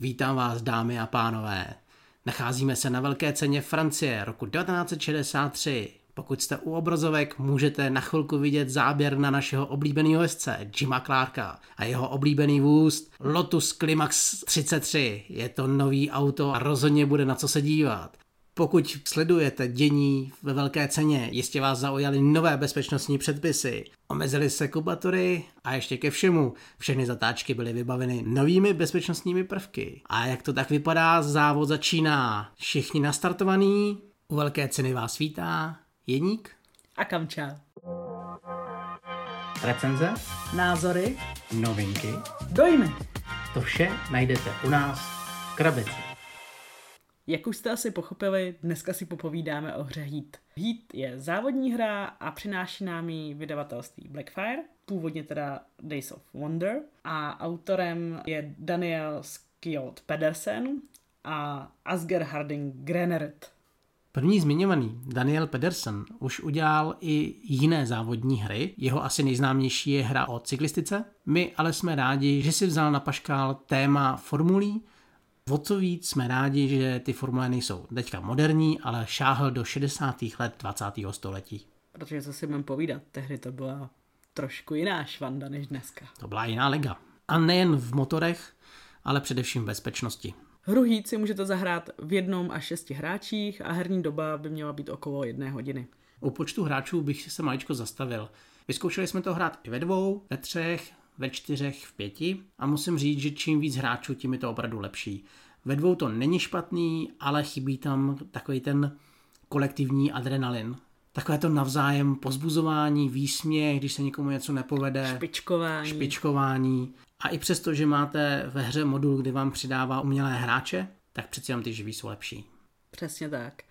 Vítám vás, dámy a pánové. Nacházíme se na velké ceně Francie roku 1963. Pokud jste u obrazovek, můžete na chvilku vidět záběr na našeho oblíbeného jezdce Jima Clarka a jeho oblíbený vůz Lotus Climax 33. Je to nový auto a rozhodně bude na co se dívat. Pokud sledujete dění ve velké ceně, jistě vás zaujaly nové bezpečnostní předpisy. Omezily se kubatury a ještě ke všemu. Všechny zatáčky byly vybaveny novými bezpečnostními prvky. A jak to tak vypadá, závod začíná. Všichni nastartovaní, u velké ceny vás vítá Jeník a Kamča. Recenze, názory, novinky, dojmy. To vše najdete u nás v krabici. Jak už jste asi pochopili, dneska si popovídáme o hře Heat. Heat je závodní hra a přináší nám ji vydavatelství Blackfire, původně teda Days of Wonder, a autorem je Daniel Skjold Pedersen a Asger Harding Greneret. První zmiňovaný Daniel Pedersen už udělal i jiné závodní hry. Jeho asi nejznámější je hra o cyklistice. My ale jsme rádi, že si vzal na paškál téma formulí, O co víc jsme rádi, že ty formule nejsou teďka moderní, ale šáhl do 60. let 20. století. Protože co si mám povídat, tehdy to byla trošku jiná švanda než dneska. To byla jiná lega. A nejen v motorech, ale především v bezpečnosti. Hru Heat si můžete zahrát v jednom až šesti hráčích a herní doba by měla být okolo jedné hodiny. U počtu hráčů bych se maličko zastavil. Vyzkoušeli jsme to hrát i ve dvou, ve třech, ve čtyřech, v pěti a musím říct, že čím víc hráčů, tím je to opravdu lepší. Ve dvou to není špatný, ale chybí tam takový ten kolektivní adrenalin. Takové to navzájem pozbuzování, výsměch, když se někomu něco nepovede. Špičkování. Špičkování. A i přesto, že máte ve hře modul, kdy vám přidává umělé hráče, tak přeci jenom ty živí jsou lepší. Přesně tak.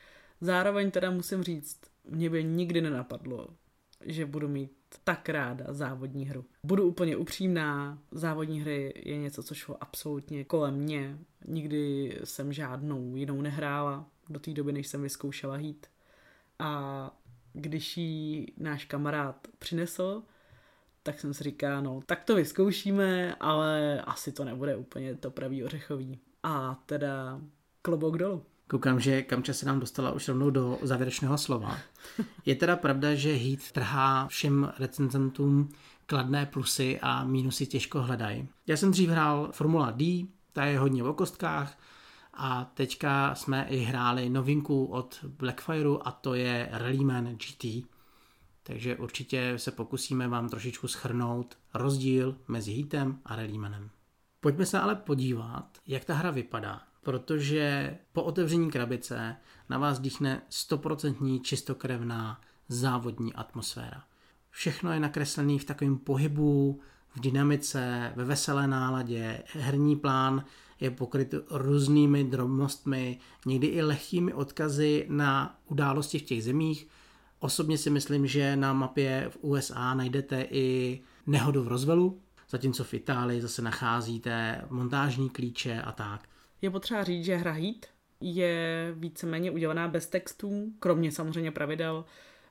Zároveň teda musím říct, mě by nikdy nenapadlo, že budu mít tak ráda závodní hru. Budu úplně upřímná, závodní hry je něco, co šlo absolutně kolem mě. Nikdy jsem žádnou jinou nehrála do té doby, než jsem vyzkoušela hít. A když ji náš kamarád přinesl, tak jsem si říkal, no tak to vyzkoušíme, ale asi to nebude úplně to pravý ořechový. A teda klobouk dolů. Koukám, že Kamča se nám dostala už rovnou do závěrečného slova. Je teda pravda, že Heat trhá všem recenzentům kladné plusy a mínusy těžko hledají. Já jsem dřív hrál Formula D, ta je hodně o kostkách, a teďka jsme i hráli novinku od Blackfireu a to je Rallyman GT. Takže určitě se pokusíme vám trošičku schrnout rozdíl mezi Heatem a Rallymanem. Pojďme se ale podívat, jak ta hra vypadá protože po otevření krabice na vás dýchne stoprocentní čistokrevná závodní atmosféra. Všechno je nakreslené v takovém pohybu, v dynamice, ve veselé náladě. Herní plán je pokryt různými drobnostmi, někdy i lehkými odkazy na události v těch zemích. Osobně si myslím, že na mapě v USA najdete i nehodu v rozvelu, zatímco v Itálii zase nacházíte montážní klíče a tak. Je potřeba říct, že hra Heat je víceméně udělaná bez textů, kromě samozřejmě pravidel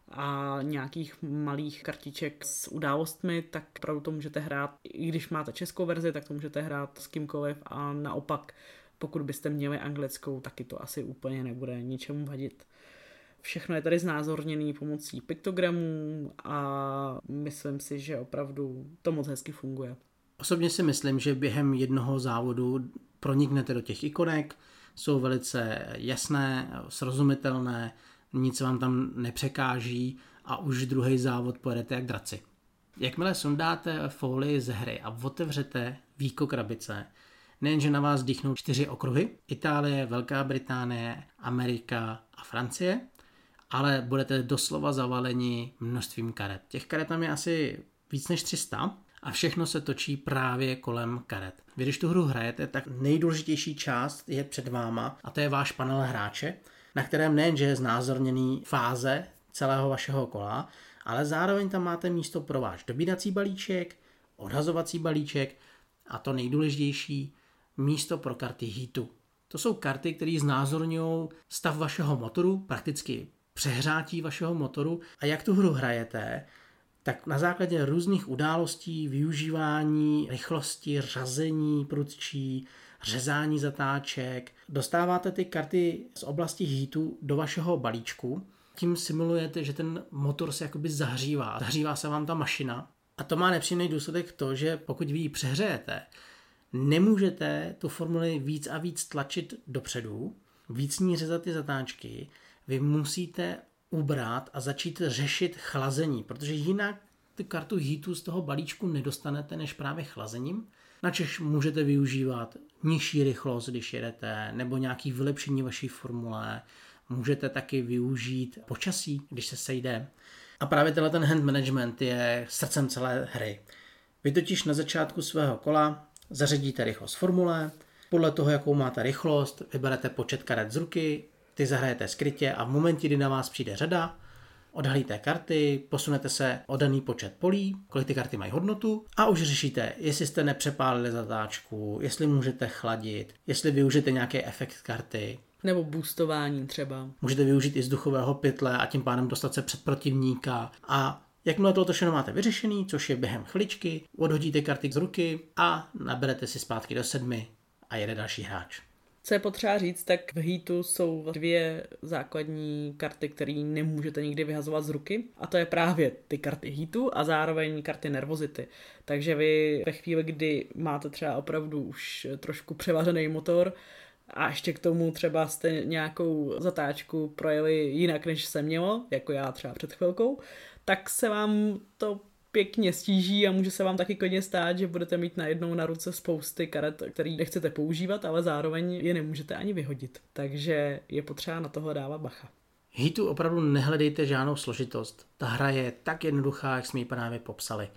a nějakých malých kartiček s událostmi, tak opravdu to můžete hrát, i když máte českou verzi, tak to můžete hrát s kýmkoliv a naopak, pokud byste měli anglickou, taky to asi úplně nebude ničemu vadit. Všechno je tady znázorněné pomocí piktogramů a myslím si, že opravdu to moc hezky funguje. Osobně si myslím, že během jednoho závodu proniknete do těch ikonek, jsou velice jasné, srozumitelné, nic vám tam nepřekáží a už druhý závod pojedete jak draci. Jakmile sundáte folii ze hry a otevřete víko krabice, nejenže na vás dýchnou čtyři okruhy, Itálie, Velká Británie, Amerika a Francie, ale budete doslova zavaleni množstvím karet. Těch karet tam je asi víc než 300 a všechno se točí právě kolem karet. Vy když tu hru hrajete, tak nejdůležitější část je před váma a to je váš panel hráče, na kterém nejenže je znázorněný fáze celého vašeho kola, ale zároveň tam máte místo pro váš dobírací balíček, odhazovací balíček a to nejdůležitější místo pro karty heatu. To jsou karty, které znázorňují stav vašeho motoru, prakticky přehrátí vašeho motoru a jak tu hru hrajete, tak na základě různých událostí, využívání, rychlosti, řazení prudčí, řezání zatáček. Dostáváte ty karty z oblasti heatu do vašeho balíčku, tím simulujete, že ten motor se jakoby zahřívá. Zahřívá se vám ta mašina a to má nepříjemný důsledek to, že pokud vy ji přehřejete, nemůžete tu formuli víc a víc tlačit dopředu, víc ní řezat ty zatáčky, vy musíte ubrat a začít řešit chlazení, protože jinak ty kartu heatu z toho balíčku nedostanete než právě chlazením. Načež můžete využívat nižší rychlost, když jedete, nebo nějaký vylepšení vaší formule. Můžete taky využít počasí, když se sejde. A právě tenhle ten hand management je srdcem celé hry. Vy totiž na začátku svého kola zařadíte rychlost formule, podle toho, jakou máte rychlost, vyberete počet karet z ruky, ty zahrajete skrytě a v momentě, kdy na vás přijde řada, odhalíte karty, posunete se o daný počet polí, kolik ty karty mají hodnotu a už řešíte, jestli jste nepřepálili zatáčku, jestli můžete chladit, jestli využijete nějaký efekt karty. Nebo boostování třeba. Můžete využít i vzduchového pytle a tím pádem dostat se před protivníka a Jakmile toto všechno máte vyřešený, což je během chviličky, odhodíte karty z ruky a naberete si zpátky do sedmi a jede další hráč. Co je potřeba říct, tak v Heatu jsou dvě základní karty, které nemůžete nikdy vyhazovat z ruky. A to je právě ty karty Heatu a zároveň karty nervozity. Takže vy ve chvíli, kdy máte třeba opravdu už trošku převařený motor, a ještě k tomu třeba jste nějakou zatáčku projeli jinak, než se mělo, jako já třeba před chvilkou, tak se vám to pěkně stíží a může se vám taky klidně stát, že budete mít najednou na ruce spousty karet, který nechcete používat, ale zároveň je nemůžete ani vyhodit. Takže je potřeba na toho dávat bacha. Hitu opravdu nehledejte žádnou složitost. Ta hra je tak jednoduchá, jak jsme ji právě popsali.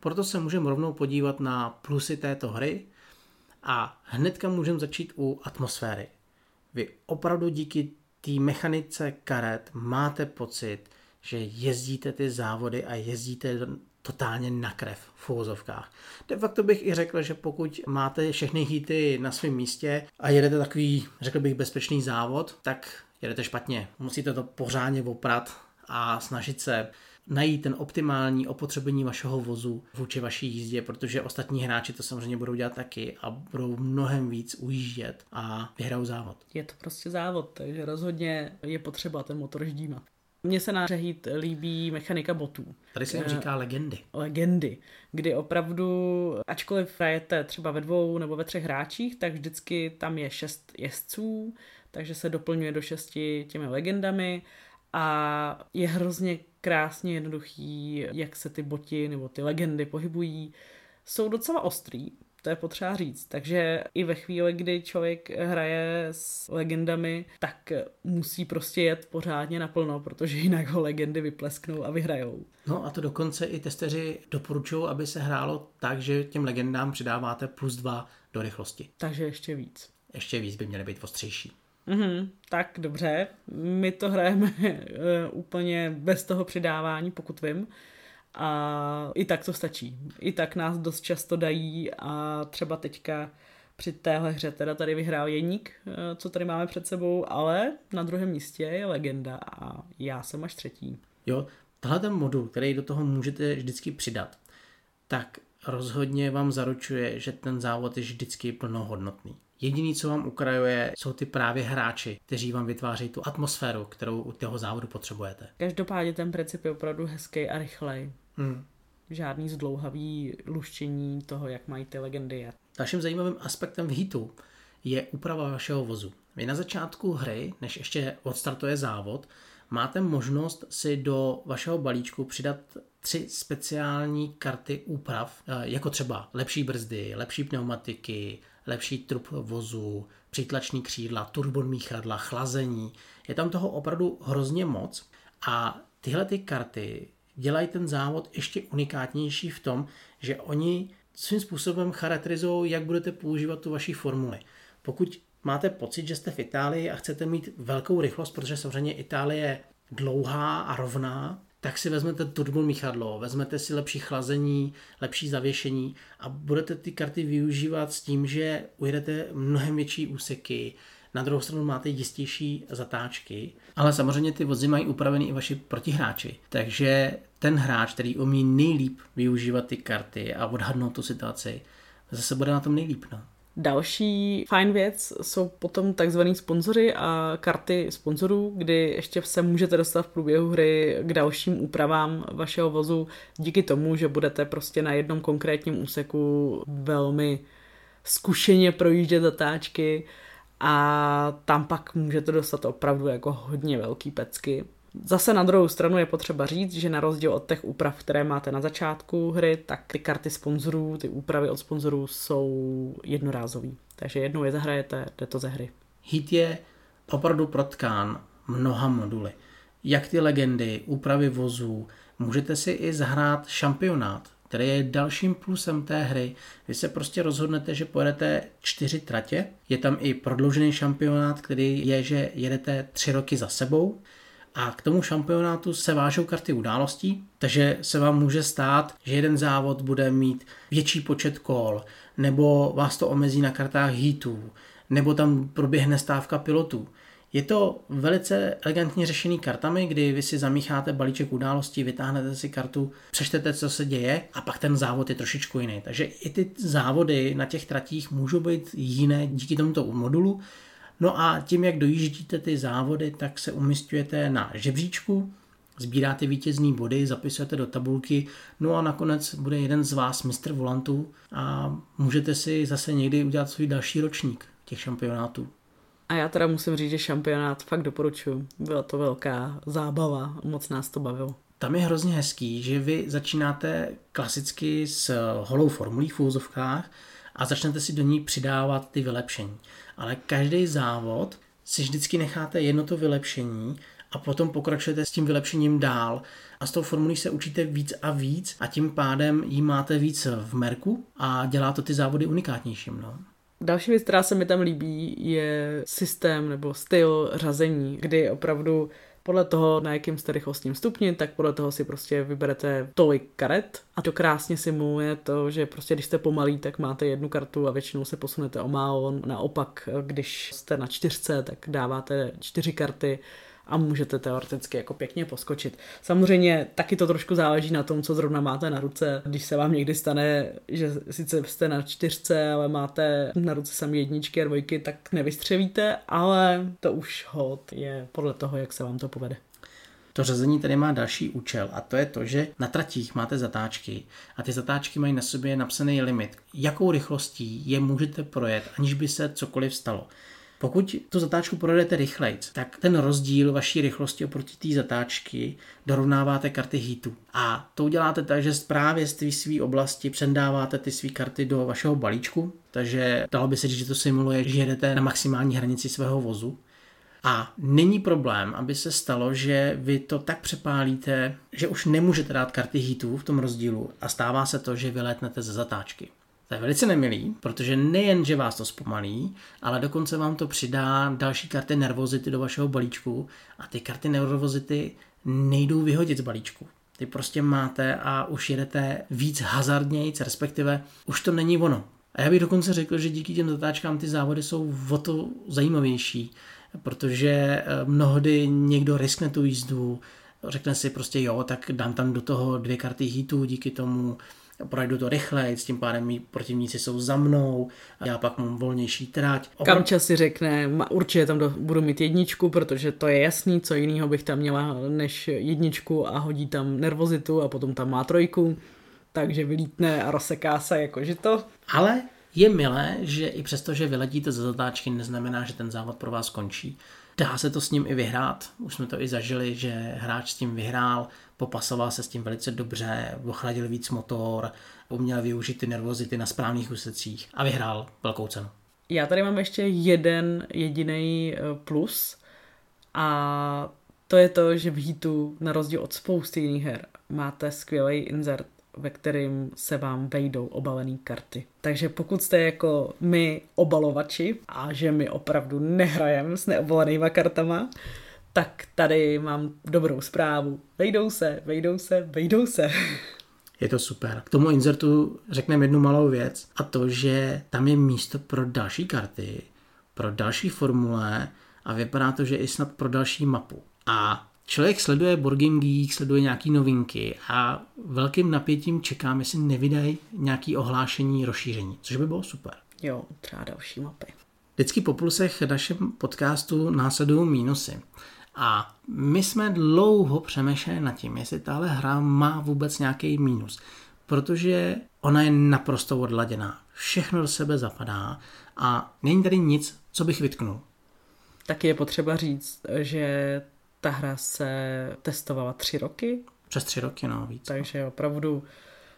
Proto se můžeme rovnou podívat na plusy této hry a hnedka můžeme začít u atmosféry. Vy opravdu díky té mechanice karet máte pocit, že jezdíte ty závody a jezdíte totálně na krev v uvozovkách. De facto bych i řekl, že pokud máte všechny hity na svém místě a jedete takový, řekl bych, bezpečný závod, tak jedete špatně. Musíte to pořádně oprat a snažit se najít ten optimální opotřebení vašeho vozu vůči vaší jízdě, protože ostatní hráči to samozřejmě budou dělat taky a budou mnohem víc ujíždět a vyhrajou závod. Je to prostě závod, takže rozhodně je potřeba ten motor ždímat. Mně se na Řehít líbí mechanika botů. Tady se jim říká legendy. Legendy, kdy opravdu, ačkoliv hrajete třeba ve dvou nebo ve třech hráčích, tak vždycky tam je šest jezdců, takže se doplňuje do šesti těmi legendami a je hrozně krásně jednoduchý, jak se ty boti nebo ty legendy pohybují. Jsou docela ostrý, to je potřeba říct. Takže i ve chvíli, kdy člověk hraje s legendami, tak musí prostě jet pořádně naplno, protože jinak ho legendy vyplesknou a vyhrajou. No a to dokonce i testeři doporučují, aby se hrálo tak, že těm legendám přidáváte plus dva do rychlosti. Takže ještě víc. Ještě víc by měly být ostřejší. Mm-hmm, tak dobře, my to hrajeme uh, úplně bez toho přidávání, pokud vím. A i tak to stačí. I tak nás dost často dají a třeba teďka při téhle hře teda tady vyhrál Jeník, eh, co tady máme před sebou, ale na druhém místě je legenda a já jsem až třetí. Jo, tohle ten modul, který do toho můžete vždycky přidat, tak rozhodně vám zaručuje, že ten závod je vždycky plnohodnotný. Jediný, co vám ukrajuje, jsou ty právě hráči, kteří vám vytvářejí tu atmosféru, kterou u toho závodu potřebujete. Každopádně ten princip je opravdu hezký a rychlej. Hmm. Žádný zdlouhavý luštění toho, jak mají ty legendy jet. Dalším zajímavým aspektem v hitu je úprava vašeho vozu. Vy na začátku hry, než ještě odstartuje závod, máte možnost si do vašeho balíčku přidat tři speciální karty úprav, eh, jako třeba lepší brzdy, lepší pneumatiky, lepší trup vozu, přítlační křídla, turbomíchadla, chlazení. Je tam toho opravdu hrozně moc a tyhle ty karty dělají ten závod ještě unikátnější v tom, že oni svým způsobem charakterizují, jak budete používat tu vaši formuli. Pokud máte pocit, že jste v Itálii a chcete mít velkou rychlost, protože samozřejmě Itálie je dlouhá a rovná, tak si vezmete turbo míchadlo, vezmete si lepší chlazení, lepší zavěšení a budete ty karty využívat s tím, že ujedete mnohem větší úseky, na druhou stranu máte jistější zatáčky, ale samozřejmě ty vozy mají upravený i vaši protihráči. Takže ten hráč, který umí nejlíp využívat ty karty a odhadnout tu situaci, zase bude na tom nejlíp. No. Další fajn věc jsou potom takzvaný sponzoři a karty sponzorů, kdy ještě se můžete dostat v průběhu hry k dalším úpravám vašeho vozu díky tomu, že budete prostě na jednom konkrétním úseku velmi zkušeně projíždět zatáčky a tam pak můžete dostat opravdu jako hodně velký pecky. Zase na druhou stranu je potřeba říct, že na rozdíl od těch úprav, které máte na začátku hry, tak ty karty sponzorů, ty úpravy od sponzorů jsou jednorázový. Takže jednou je zahrajete, jde to ze hry. Hit je opravdu protkán mnoha moduly. Jak ty legendy, úpravy vozů, můžete si i zahrát šampionát, který je dalším plusem té hry. Vy se prostě rozhodnete, že pojedete čtyři tratě. Je tam i prodloužený šampionát, který je, že jedete tři roky za sebou. A k tomu šampionátu se vážou karty událostí, takže se vám může stát, že jeden závod bude mít větší počet kol, nebo vás to omezí na kartách heatů, nebo tam proběhne stávka pilotů. Je to velice elegantně řešený kartami, kdy vy si zamícháte balíček událostí, vytáhnete si kartu, přečtete, co se děje a pak ten závod je trošičku jiný. Takže i ty závody na těch tratích můžou být jiné díky tomuto modulu. No a tím, jak dojíždíte ty závody, tak se umistujete na žebříčku, sbíráte vítězný body, zapisujete do tabulky, no a nakonec bude jeden z vás mistr volantů a můžete si zase někdy udělat svůj další ročník těch šampionátů. A já teda musím říct, že šampionát fakt doporučuji. Byla to velká zábava, moc nás to bavilo. Tam je hrozně hezký, že vy začínáte klasicky s holou formulí v úzovkách a začnete si do ní přidávat ty vylepšení. Ale každý závod si vždycky necháte jedno to vylepšení a potom pokračujete s tím vylepšením dál a s tou formulí se učíte víc a víc a tím pádem jí máte víc v merku a dělá to ty závody unikátnějším. No. Další věc, která se mi tam líbí, je systém nebo styl řazení, kdy opravdu podle toho, na jakým jste rychlostním stupni, tak podle toho si prostě vyberete tolik karet a to krásně simuluje to, že prostě když jste pomalý, tak máte jednu kartu a většinou se posunete o málo. Naopak, když jste na čtyřce, tak dáváte čtyři karty a můžete teoreticky jako pěkně poskočit. Samozřejmě taky to trošku záleží na tom, co zrovna máte na ruce. Když se vám někdy stane, že sice jste na čtyřce, ale máte na ruce sami jedničky a dvojky, tak nevystřelíte, ale to už hod je podle toho, jak se vám to povede. To řazení tady má další účel a to je to, že na tratích máte zatáčky a ty zatáčky mají na sobě napsaný limit, jakou rychlostí je můžete projet, aniž by se cokoliv stalo. Pokud tu zatáčku projedete rychleji, tak ten rozdíl vaší rychlosti oproti té zatáčky dorovnáváte karty hitu. A to uděláte tak, že právě z té své oblasti předáváte ty své karty do vašeho balíčku, takže dalo by se říct, že to simuluje, že jedete na maximální hranici svého vozu. A není problém, aby se stalo, že vy to tak přepálíte, že už nemůžete dát karty hitů v tom rozdílu a stává se to, že vylétnete ze zatáčky. To je velice nemilý, protože nejen, že vás to zpomalí, ale dokonce vám to přidá další karty nervozity do vašeho balíčku a ty karty nervozity nejdou vyhodit z balíčku. Ty prostě máte a už jedete víc hazardnějc, respektive už to není ono. A já bych dokonce řekl, že díky těm zatáčkám ty závody jsou o to zajímavější, protože eh, mnohdy někdo riskne tu jízdu, řekne si prostě jo, tak dám tam do toho dvě karty hitů, díky tomu projdu to rychle, s tím pádem mý protivníci jsou za mnou, a já pak mám volnější trať. Kamča si řekne, určitě tam do, budu mít jedničku, protože to je jasný, co jiného bych tam měla než jedničku a hodí tam nervozitu a potom tam má trojku, takže vylítne a rozseká se jako žito. Ale je milé, že i přesto, že vyletíte ze zatáčky, neznamená, že ten závod pro vás končí. Dá se to s ním i vyhrát. Už jsme to i zažili, že hráč s tím vyhrál, popasoval se s tím velice dobře, ochladil víc motor, uměl využít ty nervozity na správných úsecích a vyhrál velkou cenu. Já tady mám ještě jeden jediný eh, plus a to je to, že v Heatu, na rozdíl od spousty jiných her, máte skvělý insert ve kterým se vám vejdou obalené karty. Takže pokud jste jako my obalovači a že my opravdu nehrajeme s neobalenýma kartama, tak tady mám dobrou zprávu. Vejdou se, vejdou se, vejdou se. Je to super. K tomu insertu řekneme jednu malou věc a to, že tam je místo pro další karty, pro další formule a vypadá to, že i snad pro další mapu. A Člověk sleduje Board Game Geek, sleduje nějaký novinky a velkým napětím čekám, jestli nevydají nějaký ohlášení rozšíření, což by bylo super. Jo, třeba další mapy. Vždycky po plusech našem podcastu následují mínusy. A my jsme dlouho přemýšleli nad tím, jestli tahle hra má vůbec nějaký mínus. Protože ona je naprosto odladěná. Všechno do sebe zapadá a není tady nic, co bych vytknul. Taky je potřeba říct, že ta hra se testovala tři roky. Přes tři roky, no víc. Takže opravdu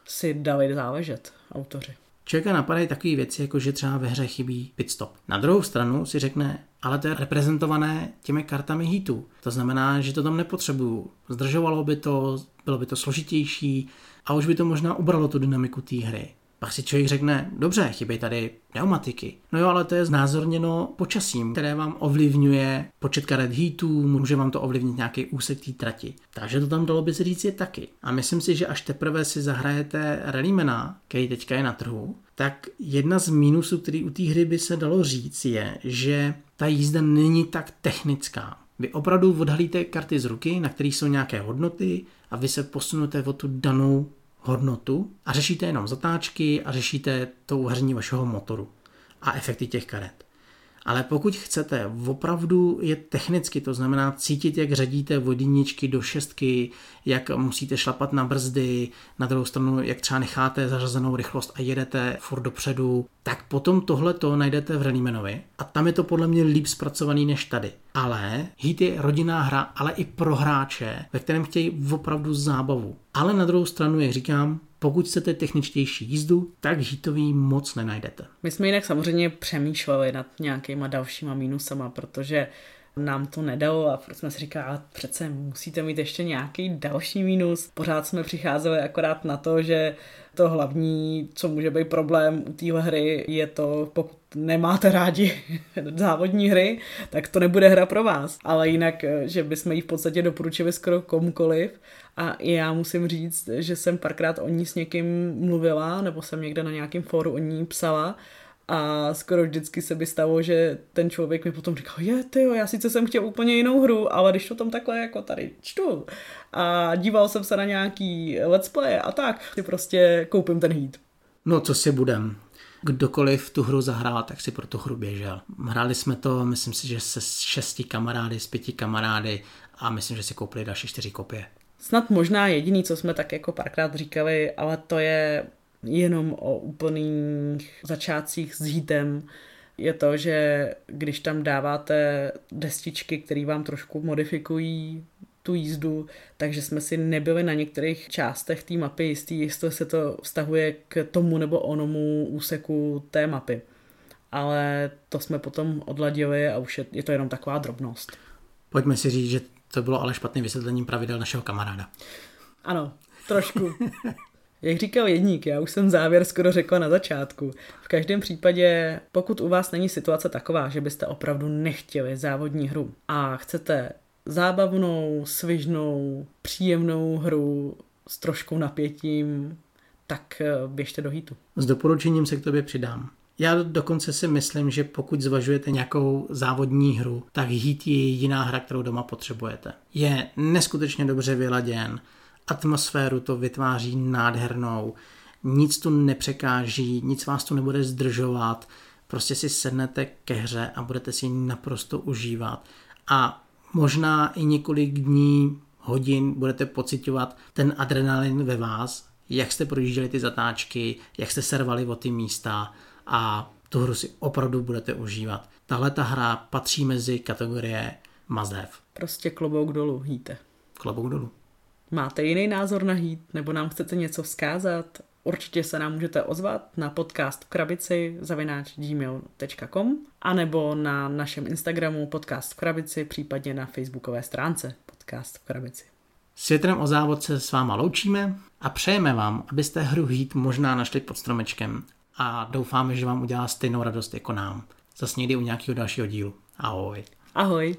si dali záležet autoři. Člověka napadají takové věci, jako že třeba ve hře chybí pitstop. Na druhou stranu si řekne, ale to je reprezentované těmi kartami hitu. To znamená, že to tam nepotřebuju. Zdržovalo by to, bylo by to složitější a už by to možná ubralo tu dynamiku té hry. Pak si člověk řekne, dobře, chybí tady pneumatiky. No jo, ale to je znázorněno počasím, které vám ovlivňuje počet karet heatů, může vám to ovlivnit nějaký úsek té trati. Takže to tam dalo by se říct je taky. A myslím si, že až teprve si zahrajete Rallymana, který teďka je na trhu, tak jedna z mínusů, který u té hry by se dalo říct, je, že ta jízda není tak technická. Vy opravdu odhalíte karty z ruky, na kterých jsou nějaké hodnoty a vy se posunete o tu danou hodnotu a řešíte jenom zatáčky a řešíte to uhrzení vašeho motoru a efekty těch karet. Ale pokud chcete opravdu je technicky, to znamená cítit, jak řadíte vodiničky do šestky, jak musíte šlapat na brzdy, na druhou stranu, jak třeba necháte zařazenou rychlost a jedete furt dopředu, tak potom tohle to najdete v Rallymanovi a tam je to podle mě líp zpracovaný než tady. Ale Heat je rodinná hra, ale i pro hráče, ve kterém chtějí opravdu zábavu. Ale na druhou stranu, jak říkám, pokud chcete techničtější jízdu, tak hitový moc nenajdete. My jsme jinak samozřejmě přemýšleli nad nějakýma dalšíma mínusama, protože nám to nedalo a jsme si říkali, přece musíte mít ještě nějaký další mínus. Pořád jsme přicházeli akorát na to, že to hlavní, co může být problém u téhle hry, je to, pokud nemáte rádi závodní hry, tak to nebude hra pro vás. Ale jinak, že bychom ji v podstatě doporučili skoro komukoliv. A já musím říct, že jsem párkrát o ní s někým mluvila, nebo jsem někde na nějakém fóru o ní psala a skoro vždycky se by stalo, že ten člověk mi potom říkal, je, ty já sice jsem chtěl úplně jinou hru, ale když to tam takhle jako tady čtu a díval jsem se na nějaký let's play a tak, si prostě koupím ten heat. No, co si budem. Kdokoliv tu hru zahrál, tak si pro tu hru běžel. Hráli jsme to, myslím si, že se šesti kamarády, s pěti kamarády a myslím, že si koupili další čtyři kopie. Snad možná jediný, co jsme tak jako párkrát říkali, ale to je jenom o úplných začátcích s hitem, je to, že když tam dáváte destičky, které vám trošku modifikují tu jízdu, takže jsme si nebyli na některých částech té mapy jistý, jestli se to vztahuje k tomu nebo onomu úseku té mapy. Ale to jsme potom odladili a už je, je to jenom taková drobnost. Pojďme si říct, že to bylo ale špatné vysvětlení pravidel našeho kamaráda. Ano, trošku. Jak říkal jedník, já už jsem závěr skoro řekla na začátku. V každém případě, pokud u vás není situace taková, že byste opravdu nechtěli závodní hru a chcete zábavnou, svižnou, příjemnou hru s troškou napětím, tak eh, běžte do hitu. S doporučením se k tobě přidám. Já dokonce si myslím, že pokud zvažujete nějakou závodní hru, tak Heat je jiná hra, kterou doma potřebujete. Je neskutečně dobře vyladěn, atmosféru to vytváří nádhernou, nic tu nepřekáží, nic vás tu nebude zdržovat, prostě si sednete ke hře a budete si ji naprosto užívat. A možná i několik dní, hodin budete pocitovat ten adrenalin ve vás, jak jste projížděli ty zatáčky, jak jste servali o ty místa a tu hru si opravdu budete užívat. Tahle ta hra patří mezi kategorie have. Prostě klobouk dolů, hýte. Klobouk dolů. Máte jiný názor na hít, nebo nám chcete něco vzkázat? Určitě se nám můžete ozvat na podcast v krabici zavináč gmail.com a nebo na našem Instagramu podcast v krabici, případně na facebookové stránce podcast v krabici. Světrem o závodce s váma loučíme a přejeme vám, abyste hru Heat možná našli pod stromečkem a doufáme, že vám udělá stejnou radost jako nám. Zas někdy u nějakého dalšího dílu. Ahoj. Ahoj.